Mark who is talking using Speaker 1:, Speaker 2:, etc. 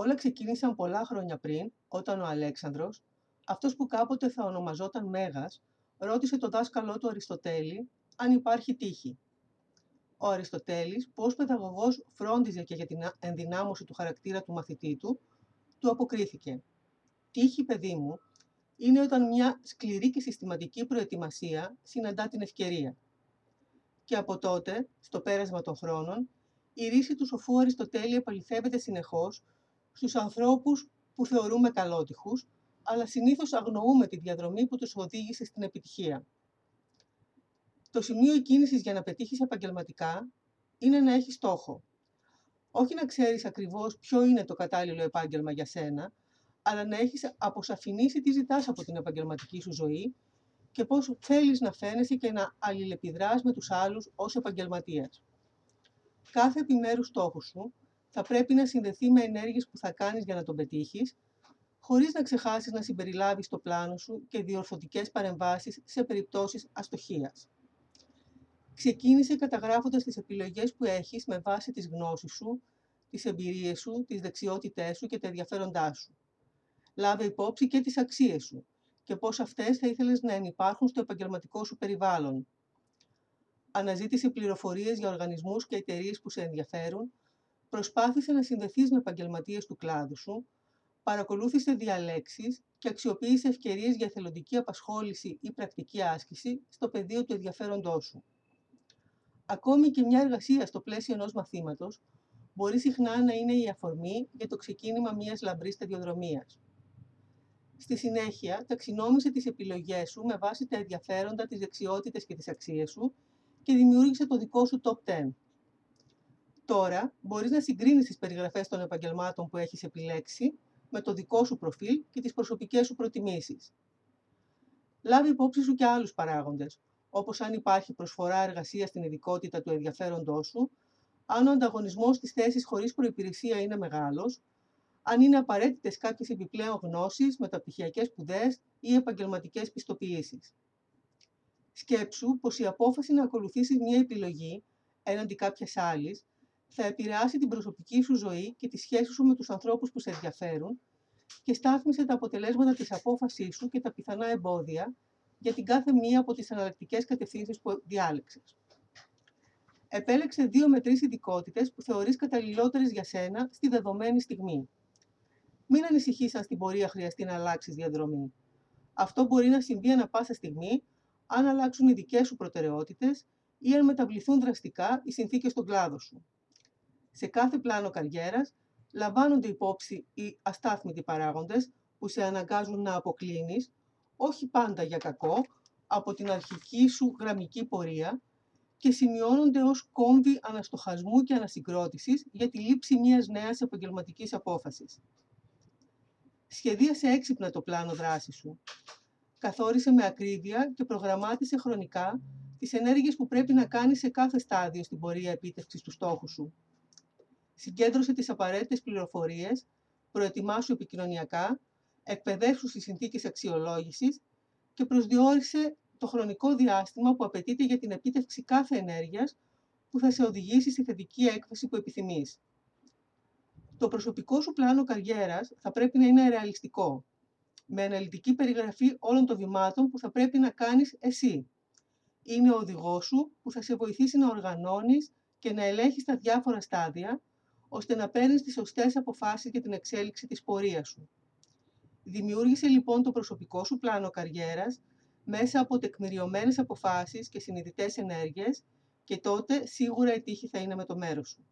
Speaker 1: Όλα ξεκίνησαν πολλά χρόνια πριν, όταν ο Αλέξανδρος, αυτός που κάποτε θα ονομαζόταν Μέγας, ρώτησε τον δάσκαλό του Αριστοτέλη αν υπάρχει τύχη. Ο Αριστοτέλης, που ως παιδαγωγός φρόντιζε και για την ενδυνάμωση του χαρακτήρα του μαθητή του, του αποκρίθηκε. «Τύχη, παιδί μου, είναι όταν μια σκληρή και συστηματική προετοιμασία συναντά την ευκαιρία». Και από τότε, στο πέρασμα των χρόνων, η ρίση του σοφού Αριστοτέλη επαληθεύεται συνεχώς στους ανθρώπους που θεωρούμε καλότυχους, αλλά συνήθως αγνοούμε τη διαδρομή που τους οδήγησε στην επιτυχία. Το σημείο κίνησης για να πετύχεις επαγγελματικά είναι να έχεις στόχο. Όχι να ξέρεις ακριβώς ποιο είναι το κατάλληλο επάγγελμα για σένα, αλλά να έχεις αποσαφηνίσει τι ζητάς από την επαγγελματική σου ζωή και πώς θέλεις να φαίνεσαι και να αλληλεπιδράς με τους άλλους ως επαγγελματίας. Κάθε επιμέρους στόχου σου θα πρέπει να συνδεθεί με ενέργειες που θα κάνεις για να τον πετύχεις, χωρίς να ξεχάσεις να συμπεριλάβεις το πλάνο σου και διορθωτικές παρεμβάσεις σε περιπτώσεις αστοχίας. Ξεκίνησε καταγράφοντας τις επιλογές που έχεις με βάση τις γνώσεις σου, τις εμπειρίες σου, τις δεξιότητές σου και τα ενδιαφέροντά σου. Λάβε υπόψη και τις αξίες σου και πώς αυτές θα ήθελες να υπάρχουν στο επαγγελματικό σου περιβάλλον. Αναζήτησε πληροφορίες για οργανισμούς και εταιρείες που σε ενδιαφέρουν, προσπάθησε να συνδεθείς με επαγγελματίες του κλάδου σου, παρακολούθησε διαλέξεις και αξιοποίησε ευκαιρίες για θελοντική απασχόληση ή πρακτική άσκηση στο πεδίο του ενδιαφέροντός σου. Ακόμη και μια εργασία στο πλαίσιο ενός μαθήματος μπορεί συχνά να είναι η αφορμή για το ξεκίνημα μιας λαμπρής σταδιοδρομίας. Στη συνέχεια, ταξινόμησε τις επιλογές σου με βάση τα ενδιαφέροντα, τις δεξιότητες και τις αξίες σου και δημιούργησε το δικό σου top 10. Τώρα, μπορείς να συγκρίνεις τις περιγραφές των επαγγελμάτων που έχεις επιλέξει με το δικό σου προφίλ και τις προσωπικές σου προτιμήσεις. Λάβει υπόψη σου και άλλους παράγοντες, όπως αν υπάρχει προσφορά εργασίας στην ειδικότητα του ενδιαφέροντός σου, αν ο ανταγωνισμός στις θέσεις χωρίς προϋπηρεσία είναι μεγάλος, αν είναι απαραίτητες κάποιες επιπλέον γνώσεις, μεταπτυχιακές σπουδές ή επαγγελματικές πιστοποιήσεις. Σκέψου πως η απόφαση να ακολουθήσεις μια επιλογή έναντι κάποιας άλλης θα επηρεάσει την προσωπική σου ζωή και τη σχέση σου με τους ανθρώπους που σε ενδιαφέρουν και στάθμισε τα αποτελέσματα της απόφασής σου και τα πιθανά εμπόδια για την κάθε μία από τις αναλλακτικές κατευθύνσεις που διάλεξες. Επέλεξε δύο με τρεις ειδικότητες που θεωρείς καταλληλότερες για σένα στη δεδομένη στιγμή. Μην ανησυχείς αν στην πορεία χρειαστεί να αλλάξεις διαδρομή. Αυτό μπορεί να συμβεί ανα πάσα στιγμή αν αλλάξουν οι δικές σου προτεραιότητες ή αν μεταβληθούν δραστικά οι συνθήκες στον κλάδο σου. Σε κάθε πλάνο καριέρας λαμβάνονται υπόψη οι αστάθμητοι παράγοντες που σε αναγκάζουν να αποκλίνεις, όχι πάντα για κακό, από την αρχική σου γραμμική πορεία και σημειώνονται ως κόμβοι αναστοχασμού και ανασυγκρότησης για τη λήψη μιας νέας επαγγελματικής απόφασης. Σχεδίασε έξυπνα το πλάνο δράσης σου. Καθόρισε με ακρίβεια και προγραμμάτισε χρονικά τις ενέργειες που πρέπει να κάνεις σε κάθε στάδιο στην πορεία επίτευξης του στόχου σου συγκέντρωσε τις απαραίτητες πληροφορίες, προετοιμάσου επικοινωνιακά, εκπαιδεύσου στις συνθήκες αξιολόγησης και προσδιορίσε το χρονικό διάστημα που απαιτείται για την επίτευξη κάθε ενέργειας που θα σε οδηγήσει στη θετική έκβαση που επιθυμείς. Το προσωπικό σου πλάνο καριέρας θα πρέπει να είναι ρεαλιστικό, με αναλυτική περιγραφή όλων των βημάτων που θα πρέπει να κάνεις εσύ. Είναι ο οδηγός σου που θα σε βοηθήσει να οργανώνεις και να ελέγχεις τα διάφορα στάδια ώστε να παίρνεις τις σωστές αποφάσεις για την εξέλιξη της πορείας σου. Δημιούργησε λοιπόν το προσωπικό σου πλάνο καριέρας μέσα από τεκμηριωμένες αποφάσεις και συνειδητές ενέργειες και τότε σίγουρα η τύχη θα είναι με το μέρος σου.